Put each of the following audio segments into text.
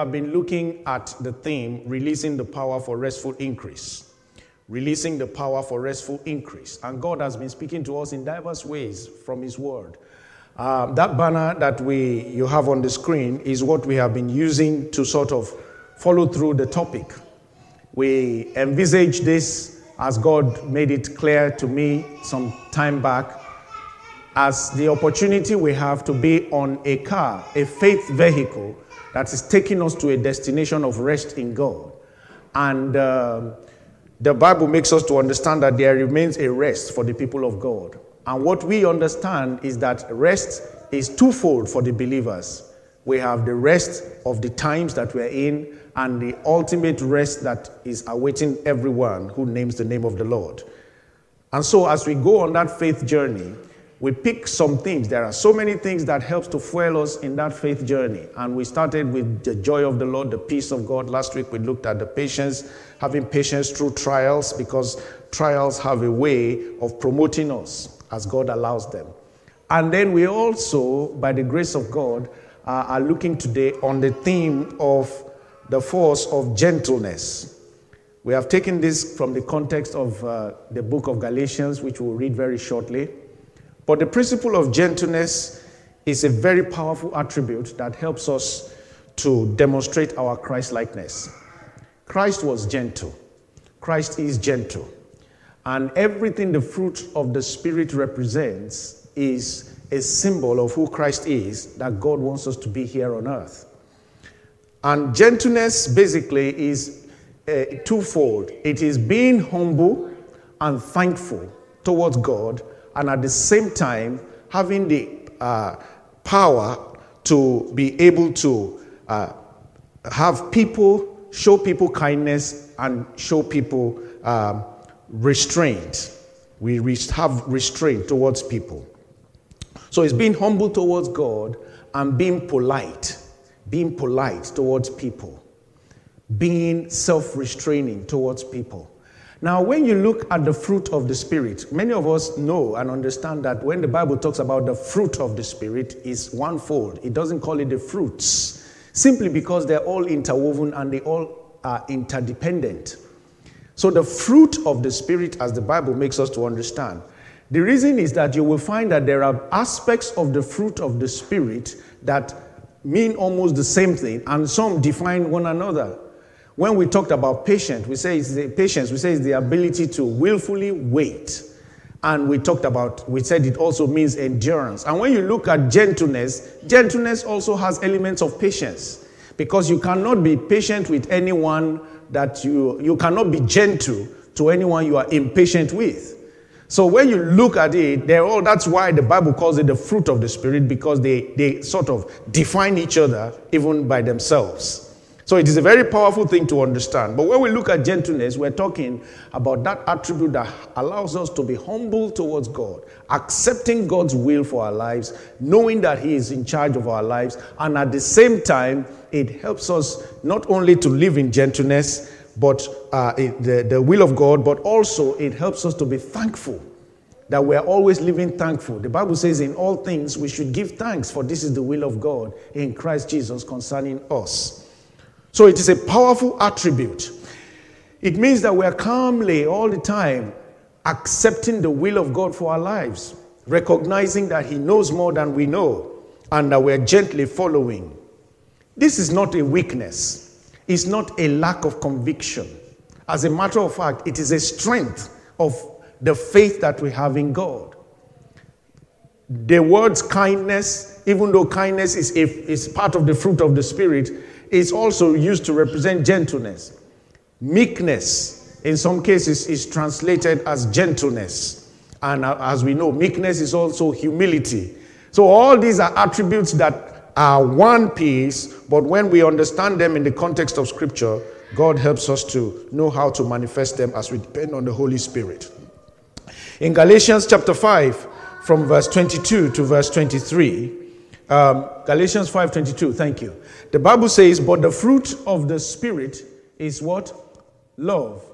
have been looking at the theme releasing the power for restful increase. Releasing the power for restful increase. And God has been speaking to us in diverse ways from His Word. Um, that banner that we you have on the screen is what we have been using to sort of follow through the topic. We envisage this as God made it clear to me some time back as the opportunity we have to be on a car, a faith vehicle that is taking us to a destination of rest in God. And um, the Bible makes us to understand that there remains a rest for the people of God. And what we understand is that rest is twofold for the believers. We have the rest of the times that we're in, and the ultimate rest that is awaiting everyone who names the name of the Lord. And so, as we go on that faith journey, we pick some things. There are so many things that helps to fuel us in that faith journey. And we started with the joy of the Lord, the peace of God. Last week we looked at the patience, having patience through trials, because trials have a way of promoting us as God allows them. And then we also, by the grace of God, uh, are looking today on the theme of the force of gentleness. We have taken this from the context of uh, the book of Galatians, which we'll read very shortly. But the principle of gentleness is a very powerful attribute that helps us to demonstrate our Christ likeness. Christ was gentle, Christ is gentle. And everything the fruit of the Spirit represents is a symbol of who Christ is, that God wants us to be here on earth. And gentleness basically is uh, twofold it is being humble and thankful towards God and at the same time having the uh, power to be able to uh, have people show people kindness and show people um, restraint. We have restraint towards people. So it's being humble towards God and being polite, being polite towards people, being self restraining towards people. Now, when you look at the fruit of the Spirit, many of us know and understand that when the Bible talks about the fruit of the Spirit, is onefold. It doesn't call it the fruits, simply because they're all interwoven and they all are interdependent. So, the fruit of the Spirit, as the Bible makes us to understand, the reason is that you will find that there are aspects of the fruit of the Spirit that mean almost the same thing, and some define one another. When we talked about patience, we say it's the patience, we say it's the ability to willfully wait. And we talked about, we said it also means endurance. And when you look at gentleness, gentleness also has elements of patience. Because you cannot be patient with anyone that you, you cannot be gentle to anyone you are impatient with. So when you look at it, they're all, that's why the Bible calls it the fruit of the Spirit, because they, they sort of define each other even by themselves. So it is a very powerful thing to understand. But when we look at gentleness, we're talking about that attribute that allows us to be humble towards God, accepting God's will for our lives, knowing that He is in charge of our lives, and at the same time, it helps us not only to live in gentleness, but uh, the, the will of God, but also it helps us to be thankful that we're always living thankful. The Bible says, in all things, we should give thanks, for this is the will of God in Christ Jesus concerning us. So it is a powerful attribute. It means that we're calmly all the time accepting the will of God for our lives, recognizing that He knows more than we know, and that we're gently following. This is not a weakness, it's not a lack of conviction. As a matter of fact, it is a strength of the faith that we have in God. The words kindness, even though kindness is, a, is part of the fruit of the Spirit, is also used to represent gentleness. Meekness, in some cases, is translated as gentleness. And uh, as we know, meekness is also humility. So, all these are attributes that are one piece, but when we understand them in the context of Scripture, God helps us to know how to manifest them as we depend on the Holy Spirit. In Galatians chapter 5, from verse 22 to verse 23, um, Galatians 5:22, thank you. The Bible says, But the fruit of the Spirit is what? Love,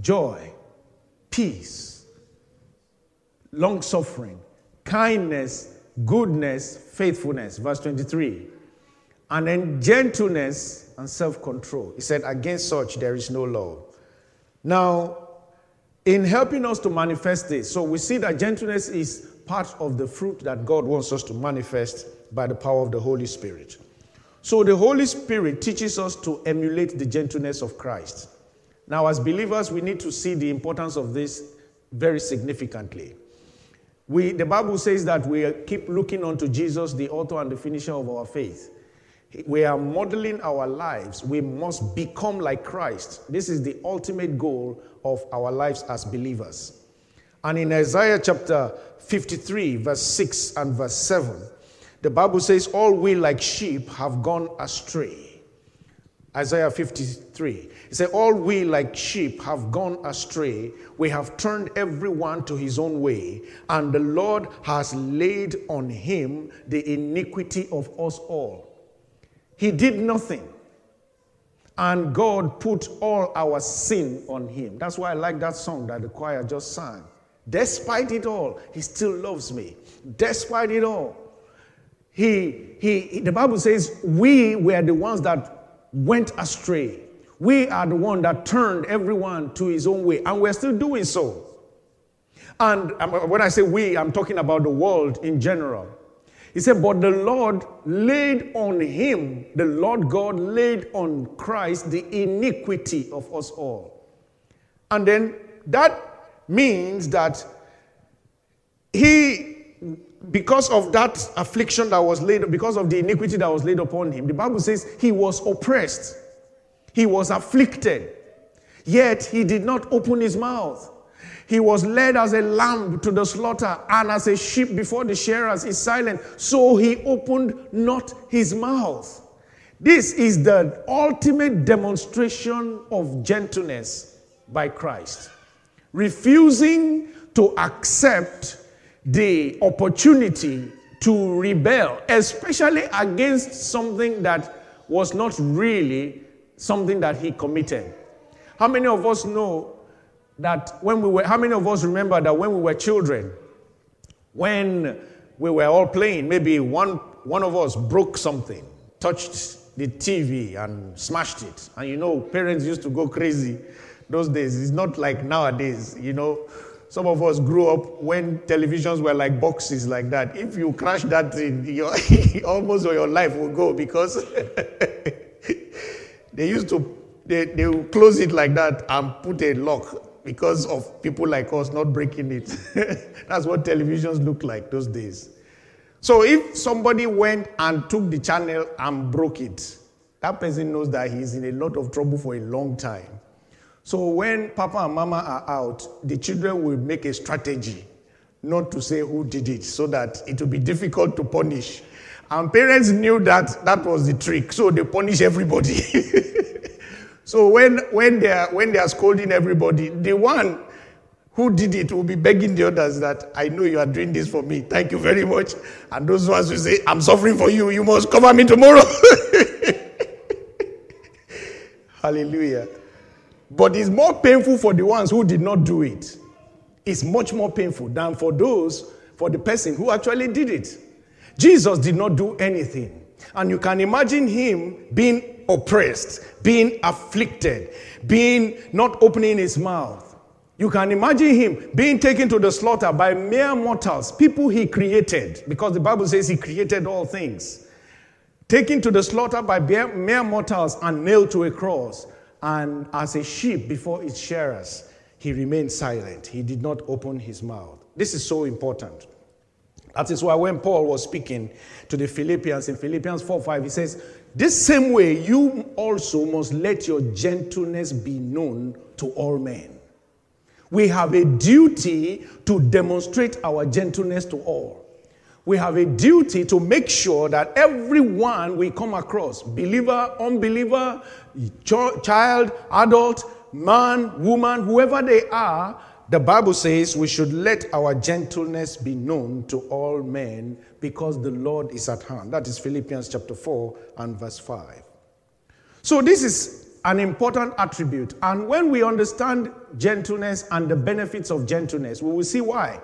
joy, peace, long suffering, kindness, goodness, faithfulness. Verse 23. And then gentleness and self control. He said, Against such there is no law. Now, in helping us to manifest this, so we see that gentleness is part of the fruit that God wants us to manifest by the power of the Holy Spirit. So the Holy Spirit teaches us to emulate the gentleness of Christ. Now, as believers, we need to see the importance of this very significantly. We, the Bible says that we keep looking unto Jesus, the author and the finisher of our faith. We are modeling our lives. We must become like Christ. This is the ultimate goal of our lives as believers. And in Isaiah chapter 53, verse 6 and verse 7, the Bible says, All we like sheep have gone astray. Isaiah 53. It said, All we like sheep have gone astray. We have turned everyone to his own way, and the Lord has laid on him the iniquity of us all. He did nothing. And God put all our sin on him. That's why I like that song that the choir just sang. Despite it all, he still loves me. Despite it all. He, he, the Bible says we were the ones that went astray. We are the one that turned everyone to his own way, and we're still doing so. And um, when I say we, I'm talking about the world in general. He said, But the Lord laid on him, the Lord God laid on Christ the iniquity of us all. And then that means that he, because of that affliction that was laid, because of the iniquity that was laid upon him, the Bible says he was oppressed, he was afflicted, yet he did not open his mouth. He was led as a lamb to the slaughter, and as a sheep before the shearers is silent, so he opened not his mouth. This is the ultimate demonstration of gentleness by Christ. Refusing to accept the opportunity to rebel, especially against something that was not really something that he committed. How many of us know that when we were, how many of us remember that when we were children, when we were all playing, maybe one, one of us broke something, touched the TV and smashed it. And you know, parents used to go crazy those days. It's not like nowadays, you know. Some of us grew up when televisions were like boxes like that. If you crash that thing, your, almost your life will go because they used to they, they close it like that and put a lock because of people like us not breaking it. That's what televisions look like those days. So if somebody went and took the channel and broke it, that person knows that he's in a lot of trouble for a long time. So when Papa and Mama are out, the children will make a strategy not to say who did it so that it will be difficult to punish. And parents knew that that was the trick, so they punish everybody. So when, when, they are, when they are scolding everybody, the one who did it will be begging the others that I know you are doing this for me. Thank you very much. And those ones will say, I'm suffering for you. You must cover me tomorrow. Hallelujah. But it's more painful for the ones who did not do it. It's much more painful than for those, for the person who actually did it. Jesus did not do anything. And you can imagine him being oppressed, being afflicted, being not opening his mouth. You can imagine him being taken to the slaughter by mere mortals, people he created, because the Bible says he created all things. Taken to the slaughter by mere mortals and nailed to a cross. And as a sheep before its shearers, he remained silent. He did not open his mouth. This is so important. That is why when Paul was speaking to the Philippians in Philippians 4 5, he says, This same way you also must let your gentleness be known to all men. We have a duty to demonstrate our gentleness to all. We have a duty to make sure that everyone we come across, believer, unbeliever, child, adult, man, woman, whoever they are, the Bible says we should let our gentleness be known to all men because the Lord is at hand. That is Philippians chapter 4 and verse 5. So, this is an important attribute. And when we understand gentleness and the benefits of gentleness, we will see why.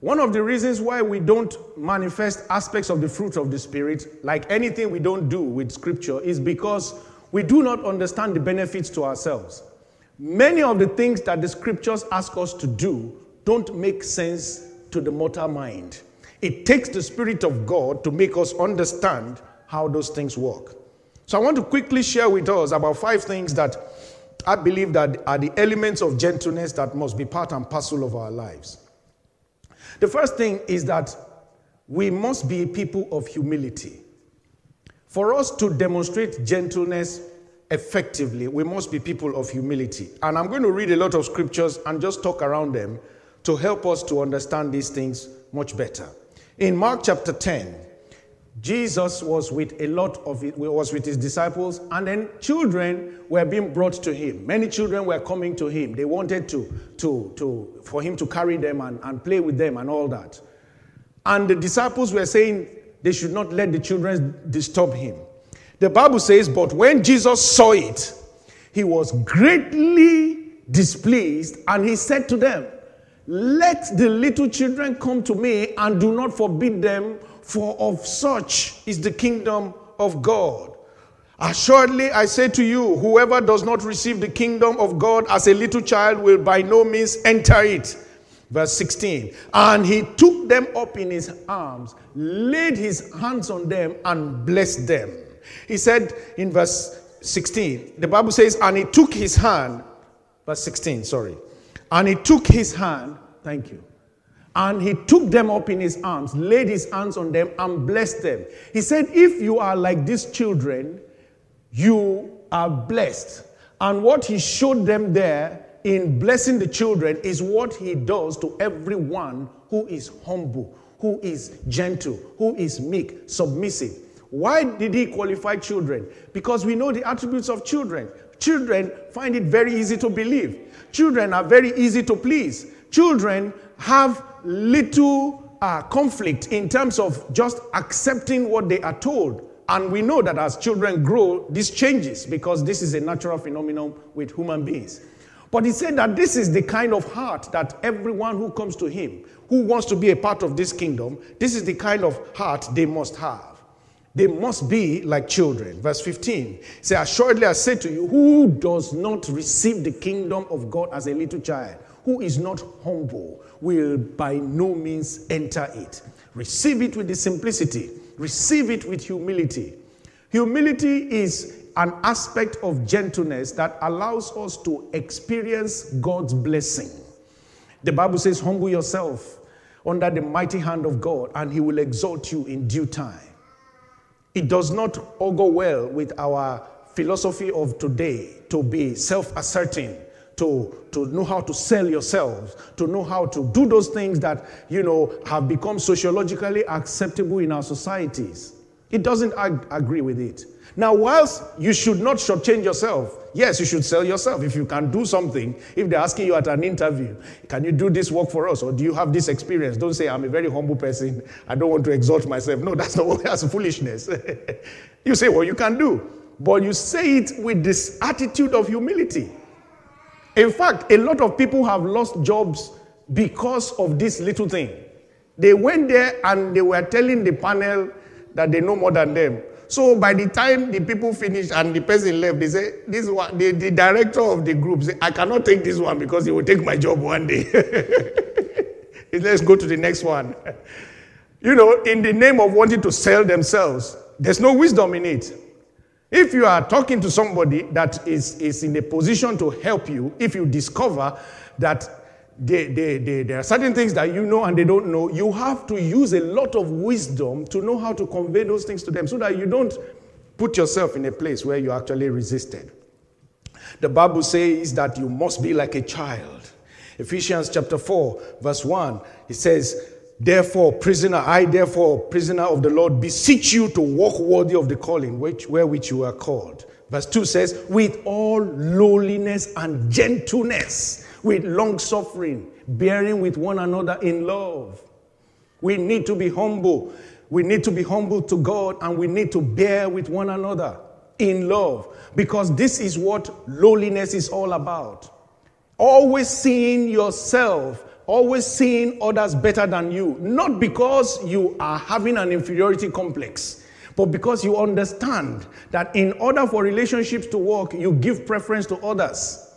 One of the reasons why we don't manifest aspects of the fruit of the Spirit, like anything we don't do with Scripture, is because we do not understand the benefits to ourselves. Many of the things that the Scriptures ask us to do don't make sense to the mortal mind. It takes the Spirit of God to make us understand how those things work. So I want to quickly share with us about five things that I believe that are the elements of gentleness that must be part and parcel of our lives. The first thing is that we must be people of humility. For us to demonstrate gentleness effectively, we must be people of humility. And I'm going to read a lot of scriptures and just talk around them to help us to understand these things much better. In Mark chapter 10, Jesus was with a lot of it, was with his disciples, and then children were being brought to him. Many children were coming to him. They wanted to, to, to, for him to carry them and, and play with them and all that. And the disciples were saying they should not let the children disturb him. The Bible says, but when Jesus saw it, he was greatly displeased, and he said to them, Let the little children come to me, and do not forbid them for of such is the kingdom of God. Assuredly, I say to you, whoever does not receive the kingdom of God as a little child will by no means enter it. Verse 16. And he took them up in his arms, laid his hands on them, and blessed them. He said in verse 16, the Bible says, And he took his hand, verse 16, sorry. And he took his hand, thank you. And he took them up in his arms, laid his hands on them, and blessed them. He said, If you are like these children, you are blessed. And what he showed them there in blessing the children is what he does to everyone who is humble, who is gentle, who is meek, submissive. Why did he qualify children? Because we know the attributes of children. Children find it very easy to believe. Children are very easy to please. Children have little uh, conflict in terms of just accepting what they are told. And we know that as children grow, this changes because this is a natural phenomenon with human beings. But he said that this is the kind of heart that everyone who comes to him, who wants to be a part of this kingdom, this is the kind of heart they must have. They must be like children. Verse 15 say, Assuredly I say to you, who does not receive the kingdom of God as a little child, who is not humble, will by no means enter it. Receive it with the simplicity, receive it with humility. Humility is an aspect of gentleness that allows us to experience God's blessing. The Bible says, Humble yourself under the mighty hand of God, and he will exalt you in due time. It does not all go well with our philosophy of today to be self asserting to, to know how to sell yourselves, to know how to do those things that, you know, have become sociologically acceptable in our societies. It doesn't ag- agree with it. Now, whilst you should not shortchange yourself, yes, you should sell yourself. If you can do something, if they're asking you at an interview, can you do this work for us? Or do you have this experience? Don't say, I'm a very humble person. I don't want to exalt myself. No, that's not that's foolishness. you say, well, you can do. But you say it with this attitude of humility. In fact, a lot of people have lost jobs because of this little thing. They went there and they were telling the panel that they know more than them. So by the time the people finished and the person left, they say, "This one." The, the director of the group say, "I cannot take this one because he will take my job one day." Let's go to the next one. You know, in the name of wanting to sell themselves, there's no wisdom in it. If you are talking to somebody that is, is in a position to help you, if you discover that they, they, they, there are certain things that you know and they don't know, you have to use a lot of wisdom to know how to convey those things to them so that you don't put yourself in a place where you actually resisted. The Bible says that you must be like a child. Ephesians chapter 4, verse 1, it says, Therefore, prisoner, I therefore, prisoner of the Lord, beseech you to walk worthy of the calling which, wherewith you are called. Verse 2 says, with all lowliness and gentleness, with long suffering, bearing with one another in love. We need to be humble. We need to be humble to God and we need to bear with one another in love because this is what lowliness is all about. Always seeing yourself always seeing others better than you, not because you are having an inferiority complex, but because you understand that in order for relationships to work, you give preference to others.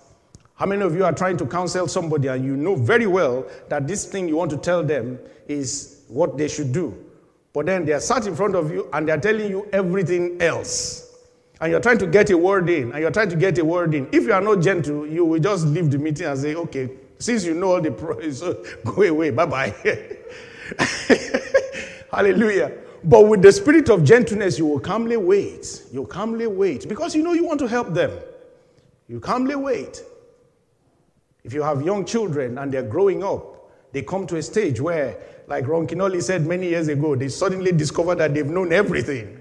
How many of you are trying to counsel somebody and you know very well that this thing you want to tell them is what they should do? But then they are sat in front of you and they are telling you everything else. And you're trying to get a word in, and you're trying to get a word in. If you are not gentle, you will just leave the meeting and say, okay, since you know all the pros, go away, bye bye. Hallelujah. But with the spirit of gentleness, you will calmly wait. You calmly wait because you know you want to help them. You calmly wait. If you have young children and they're growing up, they come to a stage where, like Ron Kenoly said many years ago, they suddenly discover that they've known everything.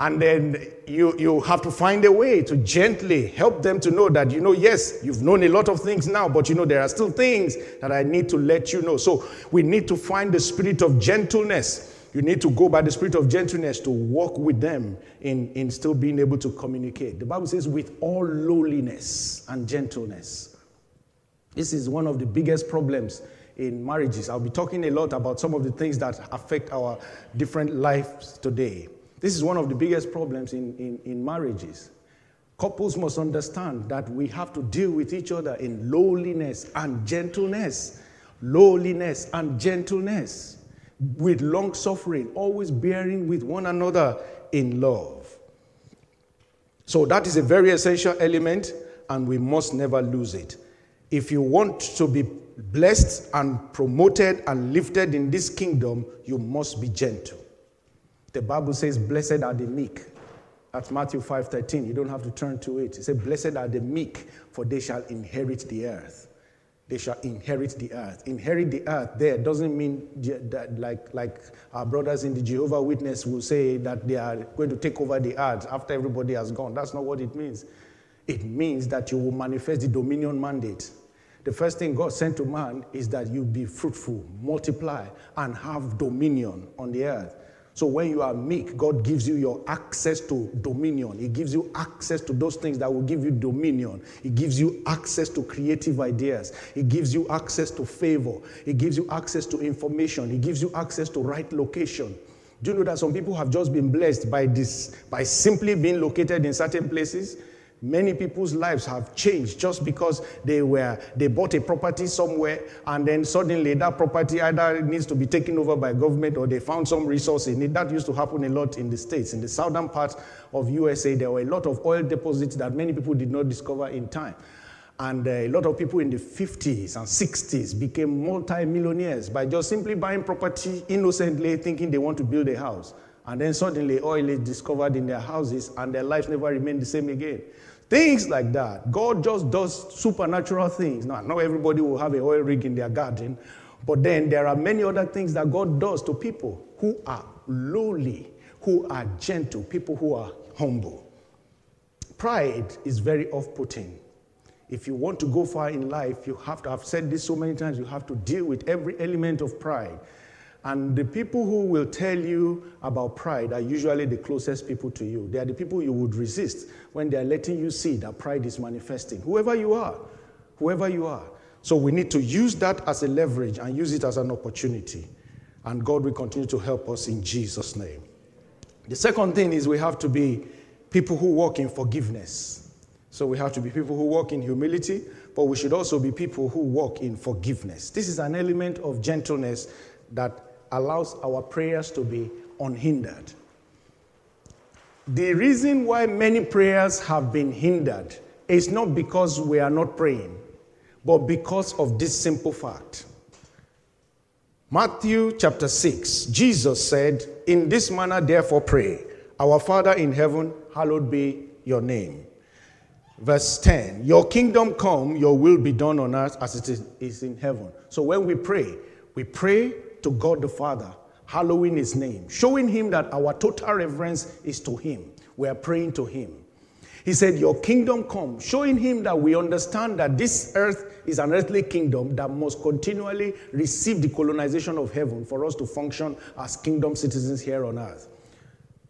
And then you, you have to find a way to gently help them to know that, you know, yes, you've known a lot of things now, but you know, there are still things that I need to let you know. So we need to find the spirit of gentleness. You need to go by the spirit of gentleness to walk with them in, in still being able to communicate. The Bible says, with all lowliness and gentleness. This is one of the biggest problems in marriages. I'll be talking a lot about some of the things that affect our different lives today. This is one of the biggest problems in, in, in marriages. Couples must understand that we have to deal with each other in lowliness and gentleness. Lowliness and gentleness. With long suffering, always bearing with one another in love. So, that is a very essential element, and we must never lose it. If you want to be blessed and promoted and lifted in this kingdom, you must be gentle. The Bible says, Blessed are the meek. That's Matthew 5:13. You don't have to turn to it. It says, Blessed are the meek, for they shall inherit the earth. They shall inherit the earth. Inherit the earth there doesn't mean that like, like our brothers in the Jehovah Witness will say that they are going to take over the earth after everybody has gone. That's not what it means. It means that you will manifest the dominion mandate. The first thing God sent to man is that you be fruitful, multiply, and have dominion on the earth. So when you are meek, God gives you your access to dominion. He gives you access to those things that will give you dominion. He gives you access to creative ideas. He gives you access to favor. He gives you access to information. He gives you access to right location. Do you know that some people have just been blessed by this, by simply being located in certain places? Many people's lives have changed just because they were they bought a property somewhere and then suddenly that property either needs to be taken over by government or they found some resource in it. That used to happen a lot in the states. In the southern part of USA, there were a lot of oil deposits that many people did not discover in time. And uh, a lot of people in the 50s and 60s became multi-millionaires by just simply buying property innocently, thinking they want to build a house. And then suddenly oil is discovered in their houses and their lives never remained the same again. Things like that. God just does supernatural things. Now, not everybody will have a oil rig in their garden, but then there are many other things that God does to people who are lowly, who are gentle, people who are humble. Pride is very off putting. If you want to go far in life, you have to, I've said this so many times, you have to deal with every element of pride. And the people who will tell you about pride are usually the closest people to you. They are the people you would resist when they are letting you see that pride is manifesting. Whoever you are, whoever you are. So we need to use that as a leverage and use it as an opportunity. And God will continue to help us in Jesus' name. The second thing is we have to be people who walk in forgiveness. So we have to be people who walk in humility, but we should also be people who walk in forgiveness. This is an element of gentleness that allows our prayers to be unhindered. The reason why many prayers have been hindered is not because we are not praying, but because of this simple fact. Matthew chapter 6, Jesus said, In this manner, therefore, pray, Our Father in heaven, hallowed be your name. Verse 10 Your kingdom come, your will be done on earth as it is in heaven. So when we pray, we pray to God the Father, hallowing his name, showing him that our total reverence is to him. We are praying to him. He said, Your kingdom come, showing him that we understand that this earth is an earthly kingdom that must continually receive the colonization of heaven for us to function as kingdom citizens here on earth.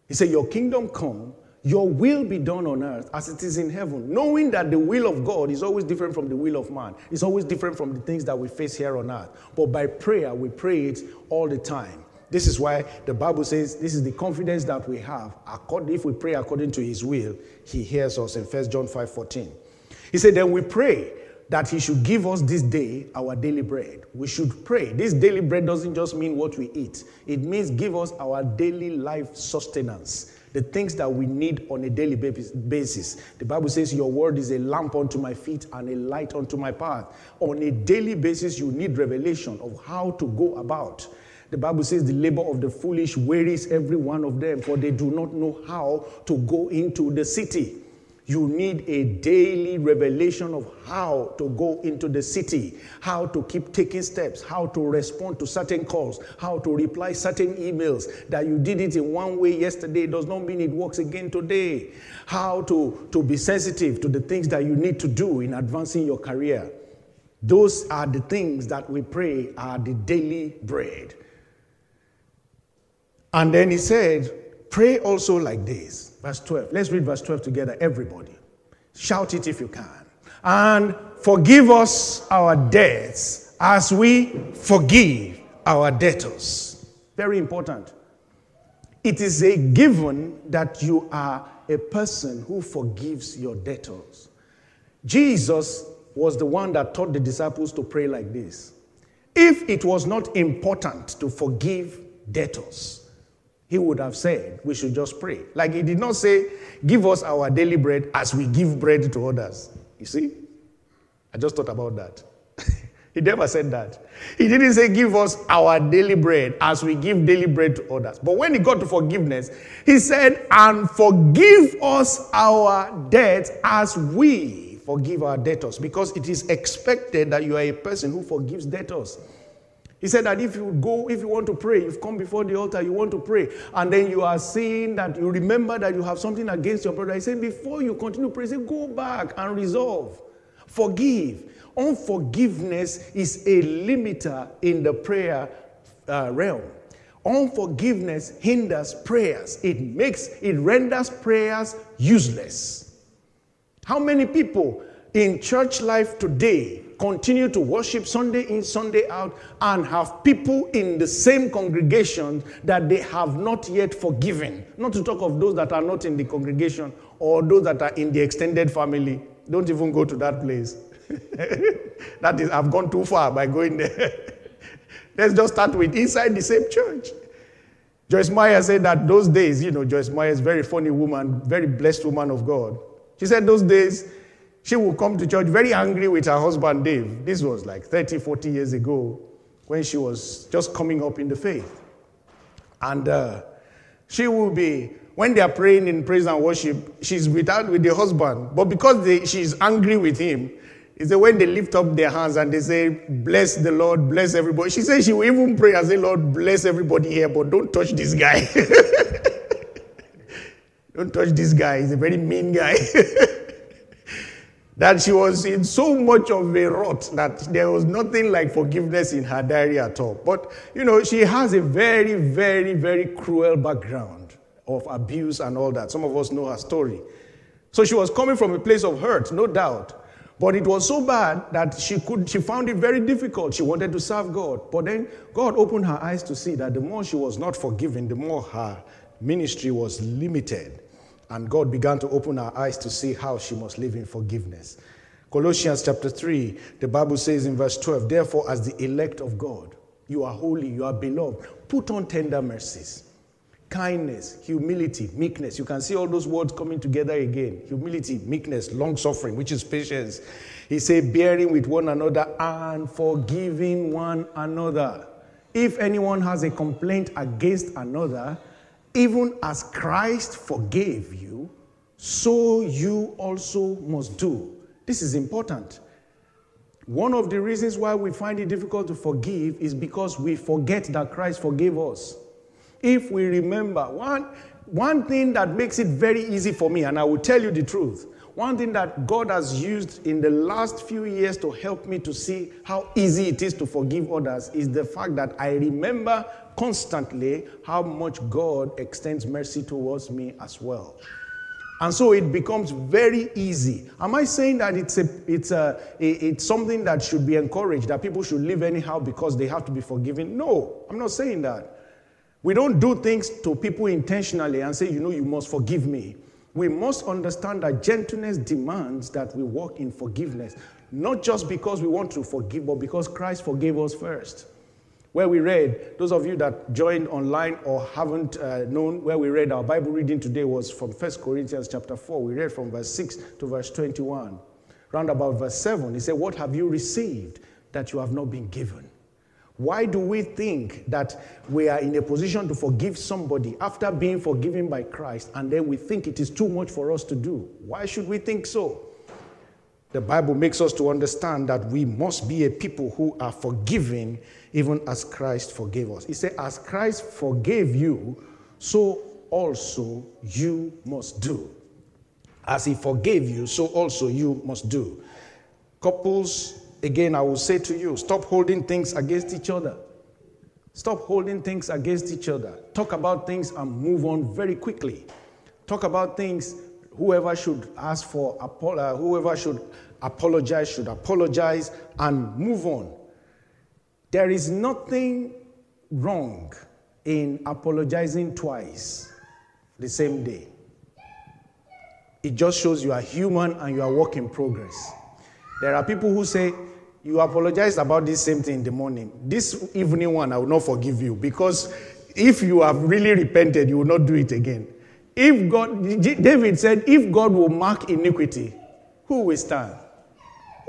He said, Your kingdom come, Your will be done on earth as it is in heaven. Knowing that the will of God is always different from the will of man, it's always different from the things that we face here on earth. But by prayer, we pray it all the time. This is why the Bible says this is the confidence that we have. If we pray according to his will, he hears us in 1 John 5 14. He said, Then we pray that he should give us this day our daily bread. We should pray. This daily bread doesn't just mean what we eat, it means give us our daily life sustenance the things that we need on a daily basis. The Bible says, Your word is a lamp unto my feet and a light unto my path. On a daily basis, you need revelation of how to go about. The Bible says, The labor of the foolish wearies every one of them, for they do not know how to go into the city. You need a daily revelation of how to go into the city, how to keep taking steps, how to respond to certain calls, how to reply certain emails. That you did it in one way yesterday does not mean it works again today. How to, to be sensitive to the things that you need to do in advancing your career. Those are the things that we pray are the daily bread. And then he said, Pray also like this. Verse 12. Let's read verse 12 together, everybody. Shout it if you can. And forgive us our debts as we forgive our debtors. Very important. It is a given that you are a person who forgives your debtors. Jesus was the one that taught the disciples to pray like this. If it was not important to forgive debtors, he would have said we should just pray. Like he did not say, Give us our daily bread as we give bread to others. You see? I just thought about that. he never said that. He didn't say, Give us our daily bread as we give daily bread to others. But when he got to forgiveness, he said, And forgive us our debts as we forgive our debtors. Because it is expected that you are a person who forgives debtors. He said that if you go, if you want to pray, you've come before the altar, you want to pray, and then you are saying that you remember that you have something against your brother. He said, before you continue praying, say, go back and resolve. Forgive. Unforgiveness is a limiter in the prayer uh, realm. Unforgiveness hinders prayers. It makes, it renders prayers useless. How many people in church life today continue to worship Sunday in, Sunday out, and have people in the same congregation that they have not yet forgiven. Not to talk of those that are not in the congregation or those that are in the extended family. Don't even go to that place. that is, I've gone too far by going there. Let's just start with inside the same church. Joyce Meyer said that those days, you know, Joyce Meyer is very funny woman, very blessed woman of God. She said those days, she would come to church very angry with her husband, Dave. This was like 30, 40 years ago when she was just coming up in the faith. And uh, she will be, when they are praying in praise and worship, she's without with the husband. But because they, she's angry with him, is that when they lift up their hands and they say, Bless the Lord, bless everybody. She says she will even pray and say, Lord, bless everybody here, but don't touch this guy. don't touch this guy. He's a very mean guy. that she was in so much of a rot that there was nothing like forgiveness in her diary at all. But, you know, she has a very, very, very cruel background of abuse and all that. Some of us know her story. So she was coming from a place of hurt, no doubt. But it was so bad that she could she found it very difficult. She wanted to serve God. But then God opened her eyes to see that the more she was not forgiven, the more her ministry was limited. And God began to open our eyes to see how she must live in forgiveness. Colossians chapter 3, the Bible says in verse 12, Therefore, as the elect of God, you are holy, you are beloved. Put on tender mercies, kindness, humility, meekness. You can see all those words coming together again humility, meekness, long suffering, which is patience. He said, bearing with one another and forgiving one another. If anyone has a complaint against another, even as Christ forgave you, so you also must do. This is important. One of the reasons why we find it difficult to forgive is because we forget that Christ forgave us. If we remember, one, one thing that makes it very easy for me, and I will tell you the truth, one thing that God has used in the last few years to help me to see how easy it is to forgive others is the fact that I remember constantly how much God extends mercy towards me as well. And so it becomes very easy. Am I saying that it's, a, it's, a, it's something that should be encouraged, that people should live anyhow because they have to be forgiven? No, I'm not saying that. We don't do things to people intentionally and say, you know, you must forgive me. We must understand that gentleness demands that we walk in forgiveness, not just because we want to forgive, but because Christ forgave us first where we read, those of you that joined online or haven't uh, known, where we read our Bible reading today was from 1 Corinthians chapter 4. We read from verse 6 to verse 21. Round about verse 7, he said, What have you received that you have not been given? Why do we think that we are in a position to forgive somebody after being forgiven by Christ and then we think it is too much for us to do? Why should we think so? The Bible makes us to understand that we must be a people who are forgiving even as Christ forgave us. He said, As Christ forgave you, so also you must do. As he forgave you, so also you must do. Couples, again, I will say to you stop holding things against each other. Stop holding things against each other. Talk about things and move on very quickly. Talk about things whoever should ask for, uh, whoever should apologize should apologize and move on. There is nothing wrong in apologizing twice the same day. It just shows you are human and you are work in progress. There are people who say, You apologized about this same thing in the morning. This evening one, I will not forgive you because if you have really repented, you will not do it again. If God, David said, if God will mark iniquity, who will stand?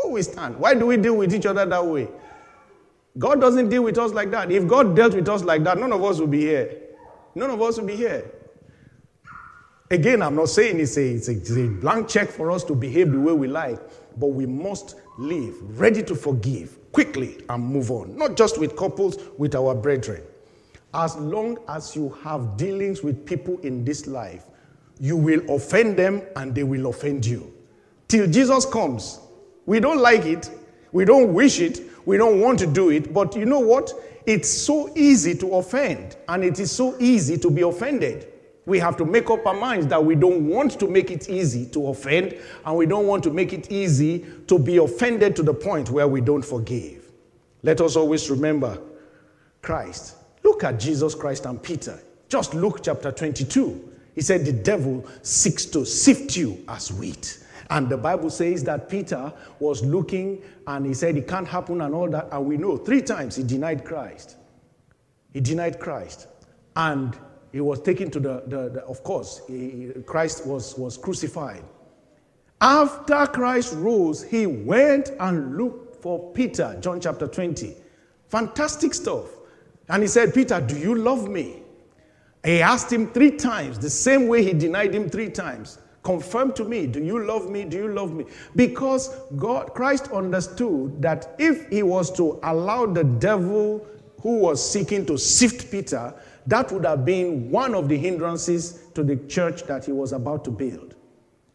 Who will stand? Why do we deal with each other that way? God doesn't deal with us like that. If God dealt with us like that, none of us would be here. None of us would be here. Again, I'm not saying it's, a, it's a, blank check for us to behave the way we like, but we must live ready to forgive quickly and move on. Not just with couples, with our brethren. As long as you have dealings with people in this life, you will offend them and they will offend you. Till Jesus comes. We don't like it, we don't wish it, we don't want to do it, but you know what? It's so easy to offend, and it is so easy to be offended. We have to make up our minds that we don't want to make it easy to offend, and we don't want to make it easy to be offended to the point where we don't forgive. Let us always remember Christ. Look at Jesus Christ and Peter. Just Luke chapter 22. He said, The devil seeks to sift you as wheat. And the Bible says that Peter was looking and he said it can't happen and all that. And we know three times he denied Christ. He denied Christ. And he was taken to the, the, the of course, he, Christ was, was crucified. After Christ rose, he went and looked for Peter, John chapter 20. Fantastic stuff. And he said, Peter, do you love me? He asked him three times, the same way he denied him three times. Confirm to me, do you love me? Do you love me? Because God, Christ understood that if he was to allow the devil who was seeking to sift Peter, that would have been one of the hindrances to the church that he was about to build.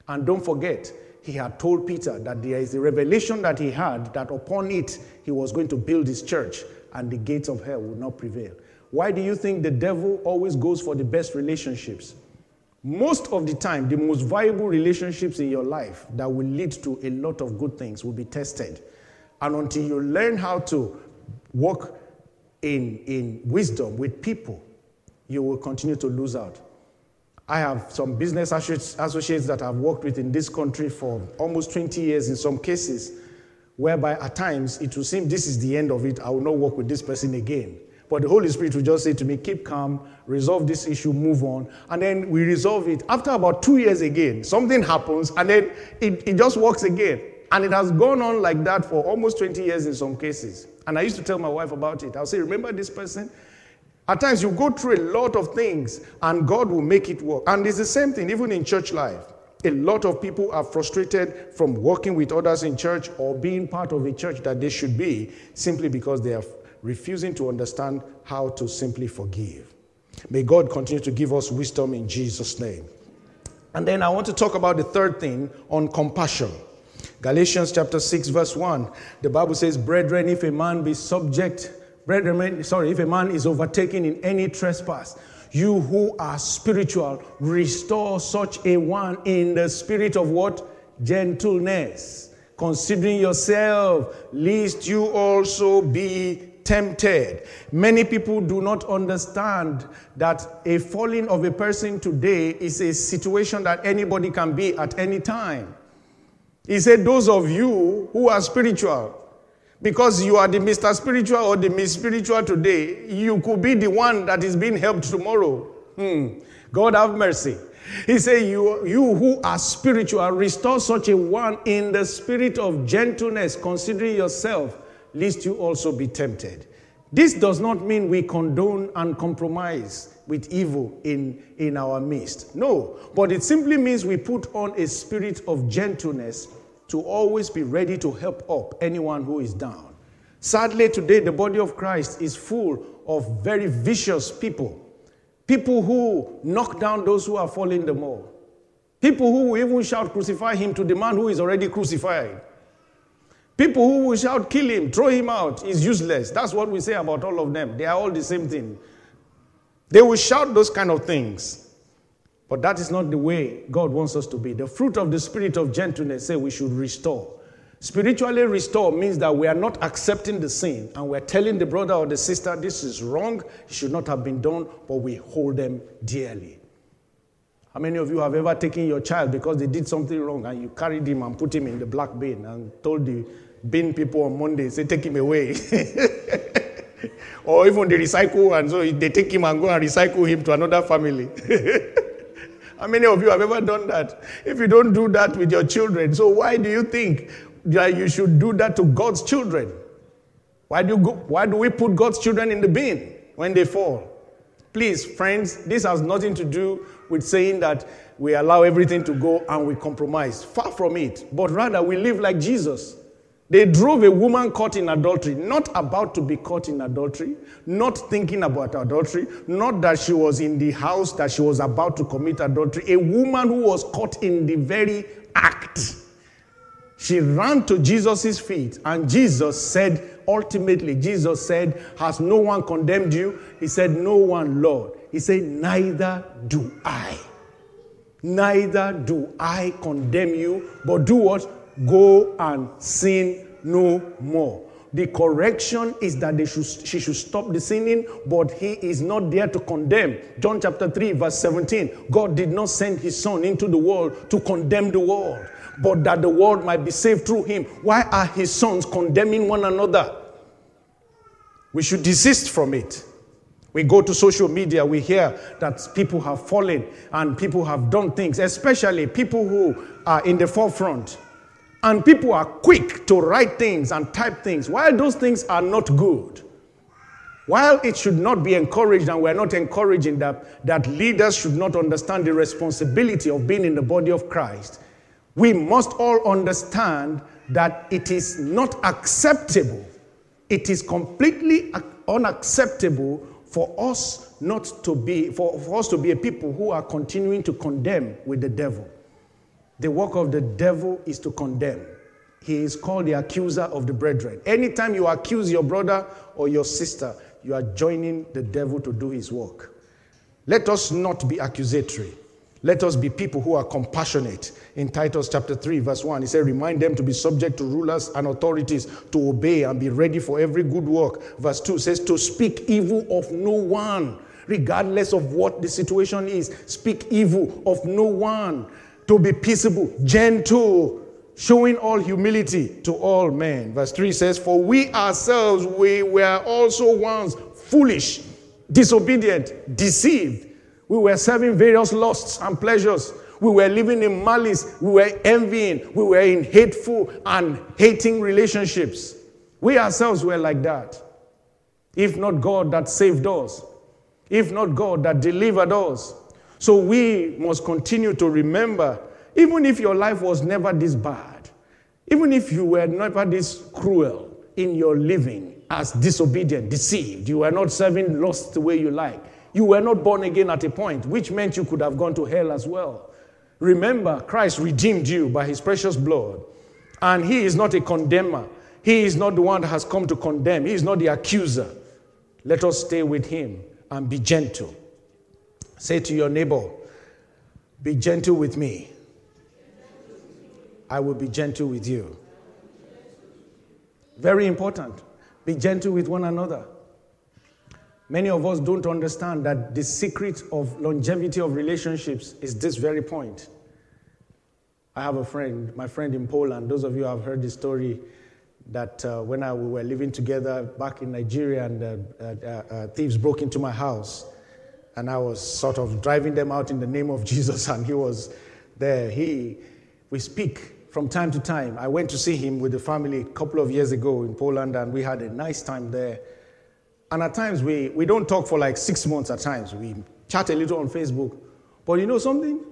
And don't forget, he had told Peter that there is a revelation that he had that upon it he was going to build his church and the gates of hell would not prevail. Why do you think the devil always goes for the best relationships? Most of the time, the most viable relationships in your life that will lead to a lot of good things will be tested. And until you learn how to walk in, in wisdom with people, you will continue to lose out. I have some business associates that I've worked with in this country for almost 20 years in some cases, whereby at times it will seem this is the end of it, I will not work with this person again. But the Holy Spirit will just say to me, keep calm, resolve this issue, move on. And then we resolve it. After about two years again, something happens, and then it, it just works again. And it has gone on like that for almost 20 years in some cases. And I used to tell my wife about it. I'll say, remember this person? At times you go through a lot of things and God will make it work. And it's the same thing, even in church life. A lot of people are frustrated from working with others in church or being part of a church that they should be simply because they are refusing to understand how to simply forgive. May God continue to give us wisdom in Jesus' name. And then I want to talk about the third thing on compassion. Galatians chapter 6, verse 1. The Bible says, Brethren, if a man be subject, brethren, sorry, if a man is overtaken in any trespass, You who are spiritual, restore such a one in the spirit of what? Gentleness. Considering yourself, lest you also be tempted. Many people do not understand that a falling of a person today is a situation that anybody can be at any time. He said, Those of you who are spiritual, because you are the Mr. Spiritual or the Miss Spiritual today, you could be the one that is being helped tomorrow. Hmm. God have mercy. He said, you, you who are spiritual, restore such a one in the spirit of gentleness, considering yourself lest you also be tempted. This does not mean we condone and compromise with evil in, in our midst. No, but it simply means we put on a spirit of gentleness to always be ready to help up anyone who is down. Sadly, today the body of Christ is full of very vicious people. People who knock down those who are falling the more. People who will even shout, Crucify him to the man who is already crucified. People who will shout, kill him, throw him out, is useless. That's what we say about all of them. They are all the same thing. They will shout those kind of things. But that is not the way God wants us to be. The fruit of the spirit of gentleness say we should restore. Spiritually restore means that we are not accepting the sin and we're telling the brother or the sister this is wrong, it should not have been done, but we hold them dearly. How many of you have ever taken your child because they did something wrong and you carried him and put him in the black bin and told the bin people on Monday, say, take him away. or even the recycle, and so they take him and go and recycle him to another family. How many of you have ever done that? If you don't do that with your children, so why do you think that you should do that to God's children? Why do, go, why do we put God's children in the bin when they fall? Please, friends, this has nothing to do with saying that we allow everything to go and we compromise. Far from it. But rather, we live like Jesus. They drove a woman caught in adultery, not about to be caught in adultery, not thinking about adultery, not that she was in the house that she was about to commit adultery. A woman who was caught in the very act. She ran to Jesus' feet, and Jesus said, ultimately, Jesus said, Has no one condemned you? He said, No one, Lord. He said, Neither do I. Neither do I condemn you, but do what? Go and sin no more. The correction is that they should, she should stop the sinning, but he is not there to condemn. John chapter 3, verse 17. God did not send his son into the world to condemn the world, but that the world might be saved through him. Why are his sons condemning one another? We should desist from it. We go to social media, we hear that people have fallen and people have done things, especially people who are in the forefront. And people are quick to write things and type things, while those things are not good. While it should not be encouraged, and we're not encouraging that, that leaders should not understand the responsibility of being in the body of Christ, we must all understand that it is not acceptable. It is completely unacceptable for us not to be, for, for us to be a people who are continuing to condemn with the devil. The work of the devil is to condemn. He is called the accuser of the brethren. Anytime you accuse your brother or your sister, you are joining the devil to do his work. Let us not be accusatory. Let us be people who are compassionate. In Titus chapter 3, verse 1, he said, Remind them to be subject to rulers and authorities, to obey and be ready for every good work. Verse 2 says, To speak evil of no one, regardless of what the situation is. Speak evil of no one to be peaceable, gentle, showing all humility to all men. Verse 3 says, For we ourselves, we were also once foolish, disobedient, deceived. We were serving various lusts and pleasures. We were living in malice. We were envying. We were in hateful and hating relationships. We ourselves were like that. If not God that saved us, if not God that delivered us, so we must continue to remember, even if your life was never this bad, even if you were never this cruel in your living as disobedient, deceived, you were not serving lost the way you like, you were not born again at a point, which meant you could have gone to hell as well. Remember, Christ redeemed you by his precious blood, and he is not a condemner. He is not the one that has come to condemn, he is not the accuser. Let us stay with him and be gentle Say to your neighbor, Be gentle with me. I will be gentle with you. Very important. Be gentle with one another. Many of us don't understand that the secret of longevity of relationships is this very point. I have a friend, my friend in Poland. Those of you have heard the story that uh, when I, we were living together back in Nigeria and uh, uh, uh, thieves broke into my house, and I was sort of driving them out in the name of Jesus, and he was there. He, we speak from time to time. I went to see him with the family a couple of years ago in Poland, and we had a nice time there. And at times, we, we don't talk for like six months at times. We chat a little on Facebook. But you know something?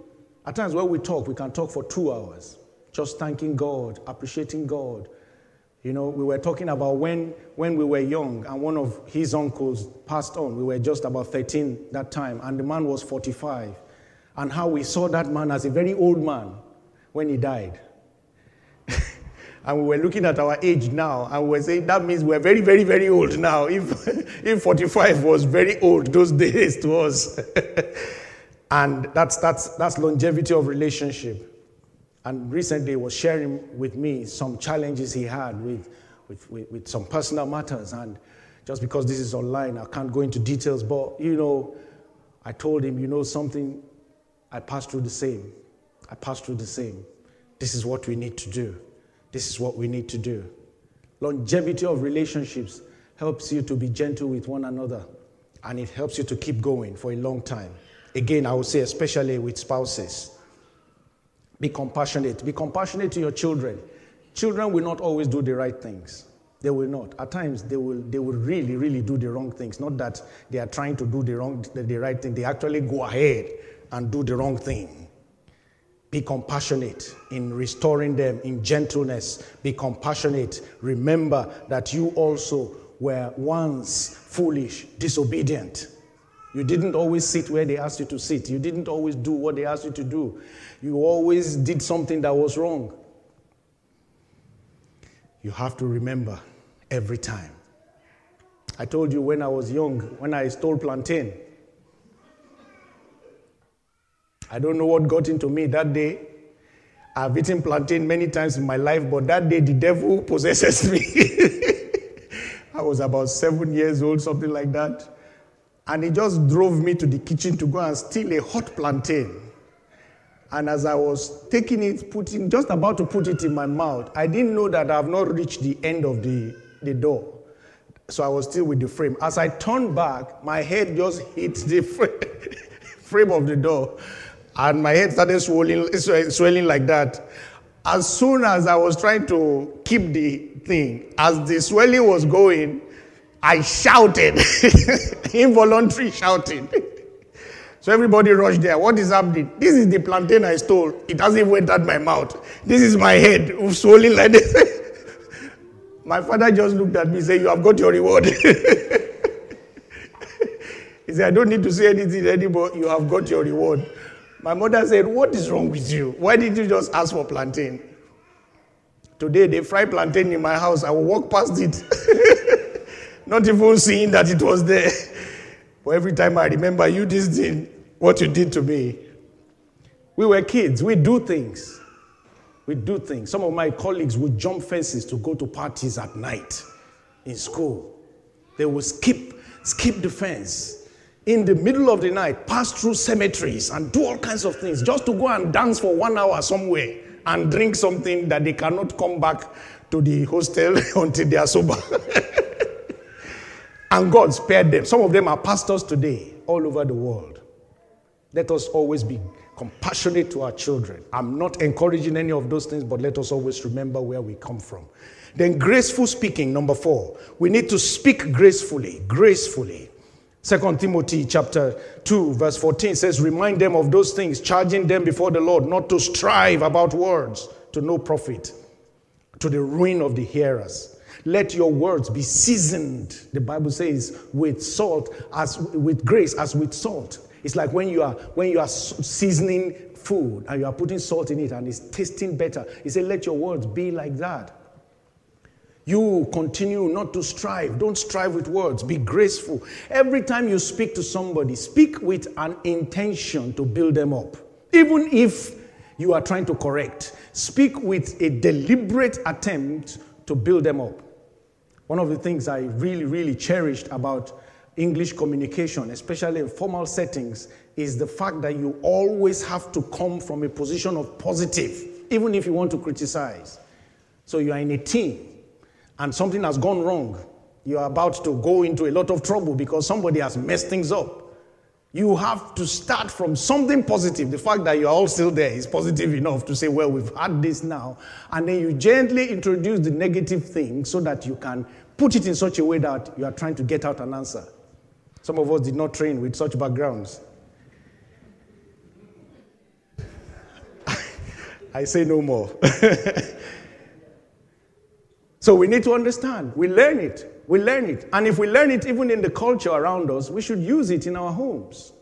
At times, when we talk, we can talk for two hours, just thanking God, appreciating God. You know, we were talking about when, when we were young, and one of his uncles passed on. We were just about 13 that time, and the man was 45. And how we saw that man as a very old man when he died. and we were looking at our age now, and we were saying that means we're very, very, very old now. If, if 45 was very old those days to us. and that's, that's, that's longevity of relationship. And recently was sharing with me some challenges he had with, with, with, with some personal matters. And just because this is online, I can't go into details, but you know, I told him, you know something, I passed through the same. I passed through the same. This is what we need to do. This is what we need to do. Longevity of relationships helps you to be gentle with one another and it helps you to keep going for a long time. Again, I would say, especially with spouses. Be compassionate. Be compassionate to your children. Children will not always do the right things. They will not. At times, they will, they will really, really do the wrong things. Not that they are trying to do the, wrong, the, the right thing, they actually go ahead and do the wrong thing. Be compassionate in restoring them in gentleness. Be compassionate. Remember that you also were once foolish, disobedient. You didn't always sit where they asked you to sit. You didn't always do what they asked you to do. You always did something that was wrong. You have to remember every time. I told you when I was young, when I stole plantain, I don't know what got into me that day. I've eaten plantain many times in my life, but that day the devil possesses me. I was about seven years old, something like that. And he just drove me to the kitchen to go and steal a hot plantain. And as I was taking it, putting, just about to put it in my mouth, I didn't know that I have not reached the end of the, the door. So I was still with the frame. As I turned back, my head just hit the frame of the door and my head started swelling, swelling like that. As soon as I was trying to keep the thing, as the swelling was going, I shouted, involuntary shouting. So everybody rushed there. What is happening? This is the plantain I stole. It hasn't even entered my mouth. This is my head swelling like this. my father just looked at me and said, You have got your reward. he said, I don't need to say anything anymore. You have got your reward. My mother said, What is wrong with you? Why did you just ask for plantain? Today they fry plantain in my house. I will walk past it, not even seeing that it was there. But every time I remember you, this thing, what you did to me. We were kids, we do things. We do things. Some of my colleagues would jump fences to go to parties at night in school. They would skip, skip the fence in the middle of the night, pass through cemeteries and do all kinds of things just to go and dance for one hour somewhere and drink something that they cannot come back to the hostel until they are sober. and God spared them. Some of them are pastors today all over the world. Let us always be compassionate to our children. I'm not encouraging any of those things, but let us always remember where we come from. Then, graceful speaking, number four. We need to speak gracefully, gracefully. Second Timothy chapter 2 verse 14 says, Remind them of those things, charging them before the Lord not to strive about words to no profit, to the ruin of the hearers. Let your words be seasoned, the Bible says, with salt, as with grace, as with salt. It's like when you are when you are seasoning food and you are putting salt in it and it's tasting better. He said, Let your words be like that. You continue not to strive. Don't strive with words. Be graceful. Every time you speak to somebody, speak with an intention to build them up. Even if you are trying to correct, speak with a deliberate attempt to build them up. One of the things I really, really cherished about English communication, especially in formal settings, is the fact that you always have to come from a position of positive, even if you want to criticize. So you are in a team and something has gone wrong, you are about to go into a lot of trouble because somebody has messed things up. You have to start from something positive. The fact that you are all still there is positive enough to say, Well, we've had this now. And then you gently introduce the negative thing so that you can put it in such a way that you are trying to get out an answer. Some of us did not train with such backgrounds. I say no more. So we need to understand. We learn it. We learn it. And if we learn it even in the culture around us, we should use it in our homes.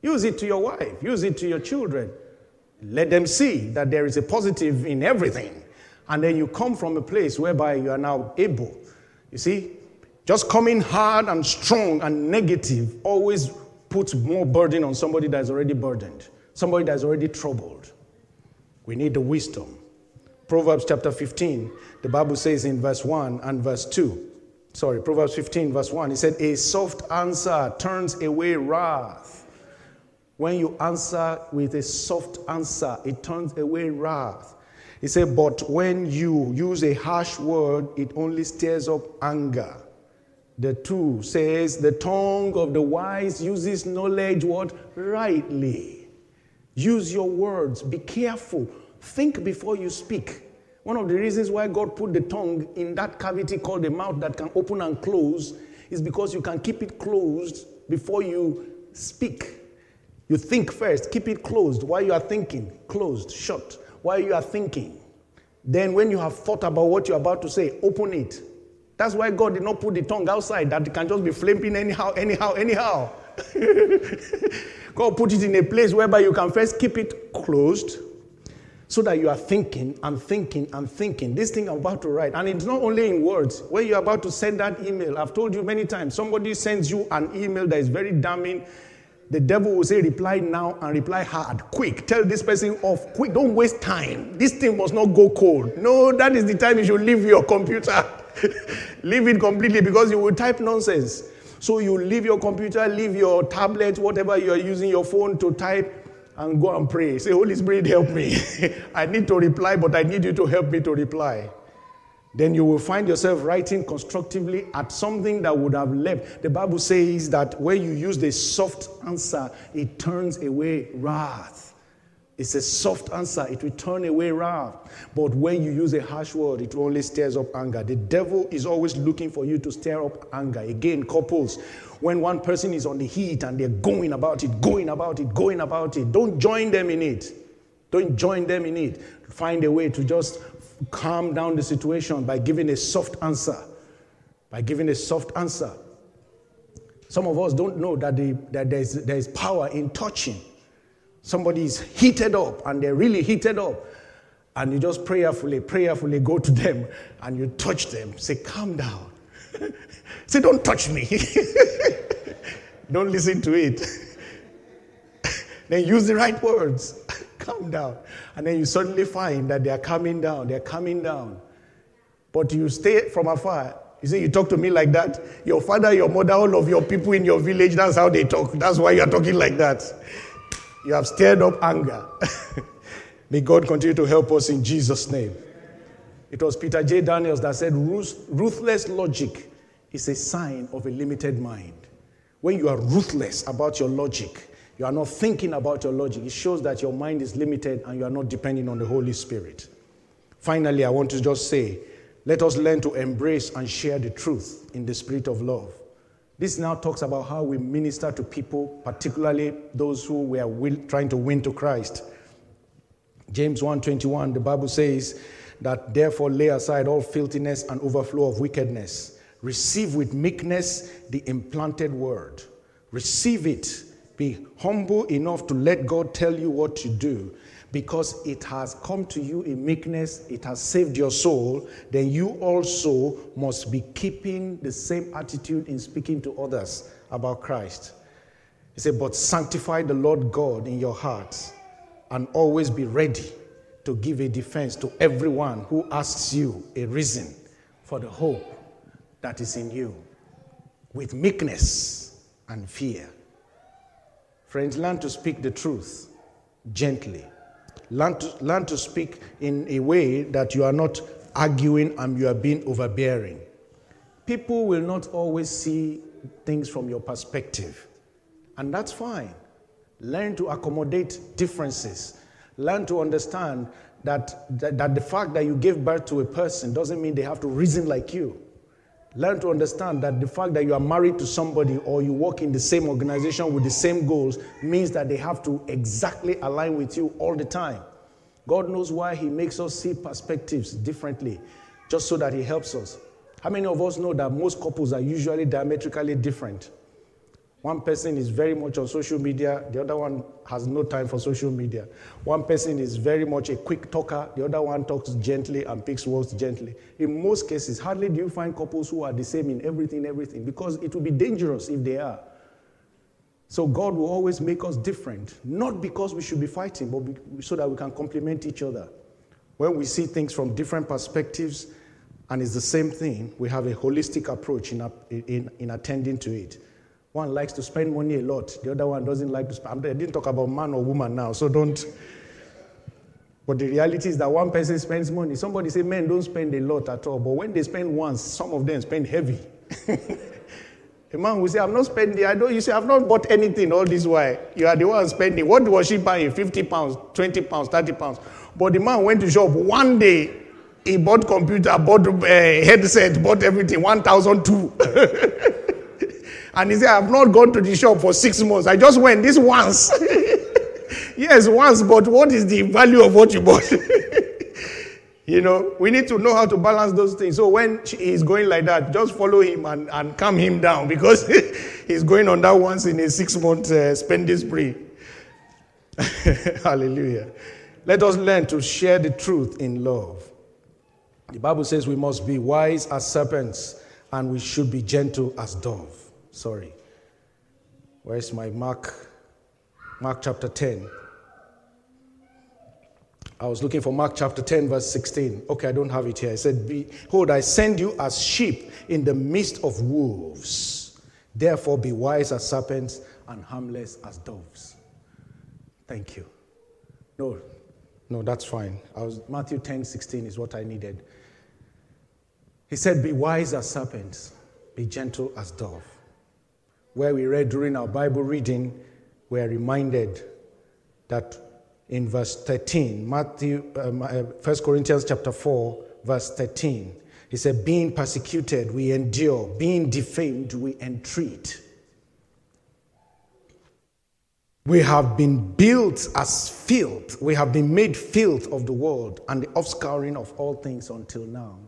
Use it to your wife, use it to your children. Let them see that there is a positive in everything. And then you come from a place whereby you are now able. You see, just coming hard and strong and negative always puts more burden on somebody that's already burdened, somebody that's already troubled. We need the wisdom. Proverbs chapter 15 the Bible says in verse 1 and verse 2, sorry, Proverbs 15, verse 1, it said, A soft answer turns away wrath. When you answer with a soft answer, it turns away wrath. He said, But when you use a harsh word, it only stirs up anger. The two says, The tongue of the wise uses knowledge what? Rightly. Use your words. Be careful. Think before you speak. One of the reasons why God put the tongue in that cavity called the mouth that can open and close is because you can keep it closed before you speak. You think first, keep it closed while you are thinking, closed, shut, while you are thinking. Then, when you have thought about what you're about to say, open it. That's why God did not put the tongue outside that can just be flapping anyhow, anyhow, anyhow. God put it in a place whereby you can first keep it closed so that you are thinking and thinking and thinking. This thing I'm about to write, and it's not only in words. When you're about to send that email, I've told you many times, somebody sends you an email that is very damning. The devil will say, reply now and reply hard, quick. Tell this person off, quick. Don't waste time. This thing must not go cold. No, that is the time you should leave your computer. leave it completely because you will type nonsense. So you leave your computer, leave your tablet, whatever you are using your phone to type, and go and pray. Say, Holy Spirit, help me. I need to reply, but I need you to help me to reply. Then you will find yourself writing constructively at something that would have left. The Bible says that when you use the soft answer, it turns away wrath. It's a soft answer, it will turn away wrath. But when you use a harsh word, it only stirs up anger. The devil is always looking for you to stir up anger. Again, couples, when one person is on the heat and they're going about it, going about it, going about it, don't join them in it. Don't join them in it. Find a way to just calm down the situation by giving a soft answer. By giving a soft answer. Some of us don't know that, the, that there's, there's power in touching. Somebody is heated up and they're really heated up. And you just prayerfully, prayerfully go to them and you touch them. Say, calm down. Say, don't touch me. don't listen to it. then use the right words. calm down. And then you suddenly find that they are coming down. They're coming down. But you stay from afar. You say, You talk to me like that? Your father, your mother, all of your people in your village, that's how they talk. That's why you're talking like that. You have stirred up anger. May God continue to help us in Jesus' name. It was Peter J. Daniels that said, Ruthless logic is a sign of a limited mind. When you are ruthless about your logic, you are not thinking about your logic, it shows that your mind is limited and you are not depending on the Holy Spirit. Finally, I want to just say, let us learn to embrace and share the truth in the spirit of love. This now talks about how we minister to people, particularly those who we are will, trying to win to Christ. James 1:21, the Bible says that therefore lay aside all filthiness and overflow of wickedness. Receive with meekness the implanted word. Receive it Be humble enough to let God tell you what to do because it has come to you in meekness, it has saved your soul, then you also must be keeping the same attitude in speaking to others about Christ. He said, But sanctify the Lord God in your hearts and always be ready to give a defense to everyone who asks you a reason for the hope that is in you with meekness and fear. Friends, learn to speak the truth gently Learn to, learn to speak in a way that you are not arguing and you are being overbearing. People will not always see things from your perspective, and that's fine. Learn to accommodate differences. Learn to understand that, that, that the fact that you gave birth to a person doesn't mean they have to reason like you. Learn to understand that the fact that you are married to somebody or you work in the same organization with the same goals means that they have to exactly align with you all the time. God knows why He makes us see perspectives differently, just so that He helps us. How many of us know that most couples are usually diametrically different? One person is very much on social media, the other one has no time for social media. One person is very much a quick talker, the other one talks gently and picks words gently. In most cases, hardly do you find couples who are the same in everything, everything, because it would be dangerous if they are. So God will always make us different, not because we should be fighting, but so that we can complement each other. When we see things from different perspectives and it's the same thing, we have a holistic approach in, in, in attending to it. One likes to spend money a lot, the other one doesn't like to spend. I didn't talk about man or woman now, so don't. But the reality is that one person spends money. Somebody say men don't spend a lot at all, but when they spend once, some of them spend heavy. a man will say, I'm not spending, I don't, you say, I've not bought anything all this while. You are the one spending. What was she buying? 50 pounds, 20 pounds, 30 pounds. But the man went to shop one day, he bought computer, bought uh, headset, bought everything, 1,002. And he said, I've not gone to the shop for six months. I just went this once. yes, once, but what is the value of what you bought? you know, we need to know how to balance those things. So when he's going like that, just follow him and, and calm him down because he's going on that once in a six month uh, spending spree. Hallelujah. Let us learn to share the truth in love. The Bible says we must be wise as serpents and we should be gentle as doves. Sorry. Where's my Mark? Mark chapter 10. I was looking for Mark chapter 10, verse 16. Okay, I don't have it here. I said, Behold, I send you as sheep in the midst of wolves. Therefore, be wise as serpents and harmless as doves. Thank you. No, no, that's fine. I was, Matthew 10, 16 is what I needed. He said, Be wise as serpents, be gentle as dove where we read during our Bible reading, we are reminded that in verse 13, Matthew, um, uh, 1 Corinthians chapter 4, verse 13, he said, Being persecuted, we endure, being defamed, we entreat. We have been built as filth. We have been made filth of the world and the offscouring of all things until now.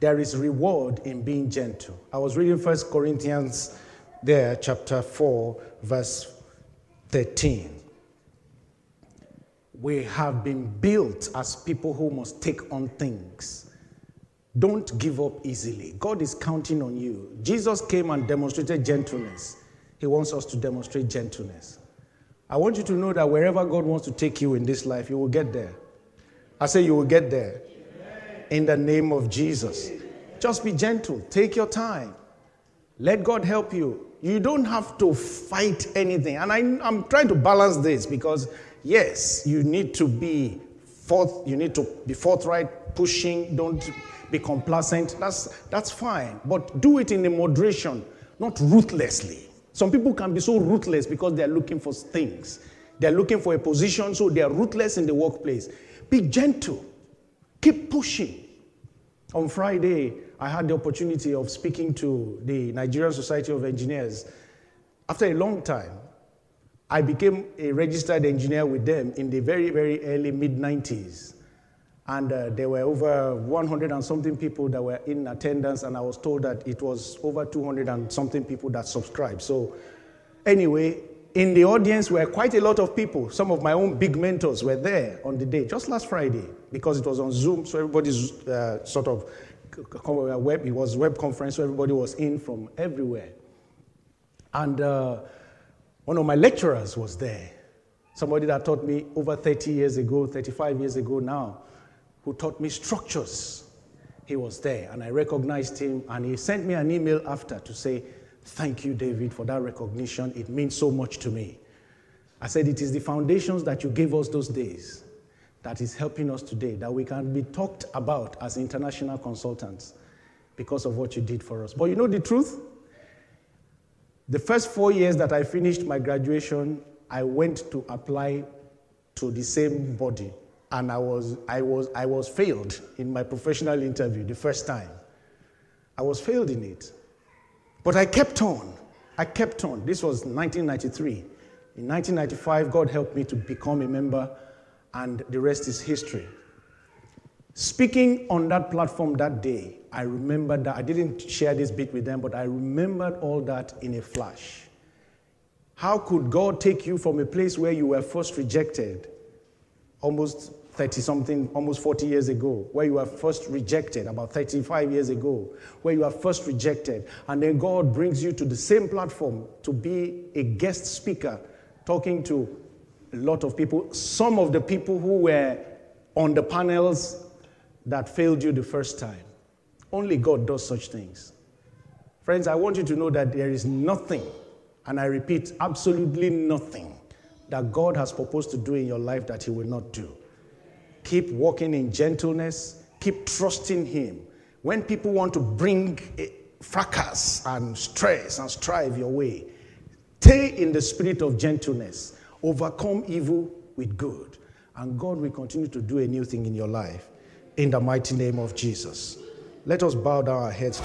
There is reward in being gentle. I was reading First Corinthians there, chapter 4, verse 13. We have been built as people who must take on things. Don't give up easily. God is counting on you. Jesus came and demonstrated gentleness. He wants us to demonstrate gentleness. I want you to know that wherever God wants to take you in this life, you will get there. I say you will get there. In the name of Jesus. Just be gentle. Take your time. Let God help you. You don't have to fight anything. And I, am trying to balance this because, yes, you need to be forth, you need to be forthright, pushing, don't be complacent. That's, that's fine. But do it in a moderation, not ruthlessly. Some people can be so ruthless because they're looking for things. They're looking for a position, so they're ruthless in the workplace. Be gentle. Keep pushing. On Friday, I had the opportunity of speaking to the Nigerian Society of Engineers. After a long time, I became a registered engineer with them in the very, very early mid 90s. And uh, there were over 100 and something people that were in attendance, and I was told that it was over 200 and something people that subscribed. So Anyway, in the audience were quite a lot of people. Some of my own big mentors were there on the day, just last Friday, because it was on Zoom, so everybody's uh, sort of web. It was web conference, so everybody was in from everywhere. And uh, one of my lecturers was there, somebody that taught me over 30 years ago, 35 years ago now, who taught me structures. He was there, and I recognized him, and he sent me an email after to say, Thank you, David, for that recognition. It means so much to me. I said, It is the foundations that you gave us those days that is helping us today, that we can be talked about as international consultants because of what you did for us. But you know the truth? The first four years that I finished my graduation, I went to apply to the same body, and I was, I was, I was failed in my professional interview the first time. I was failed in it. But I kept on. I kept on. This was 1993. In 1995, God helped me to become a member, and the rest is history. Speaking on that platform that day, I remembered that I didn't share this bit with them, but I remembered all that in a flash. How could God take you from a place where you were first rejected, almost 30 something, almost 40 years ago, where you were first rejected, about 35 years ago, where you were first rejected, and then God brings you to the same platform to be a guest speaker, talking to a lot of people, some of the people who were on the panels that failed you the first time. Only God does such things. Friends, I want you to know that there is nothing, and I repeat, absolutely nothing, that God has proposed to do in your life that He will not do. Keep walking in gentleness. Keep trusting Him. When people want to bring eh, fracas and stress and strive your way, stay in the spirit of gentleness. Overcome evil with good. And God will continue to do a new thing in your life. In the mighty name of Jesus. Let us bow down our heads.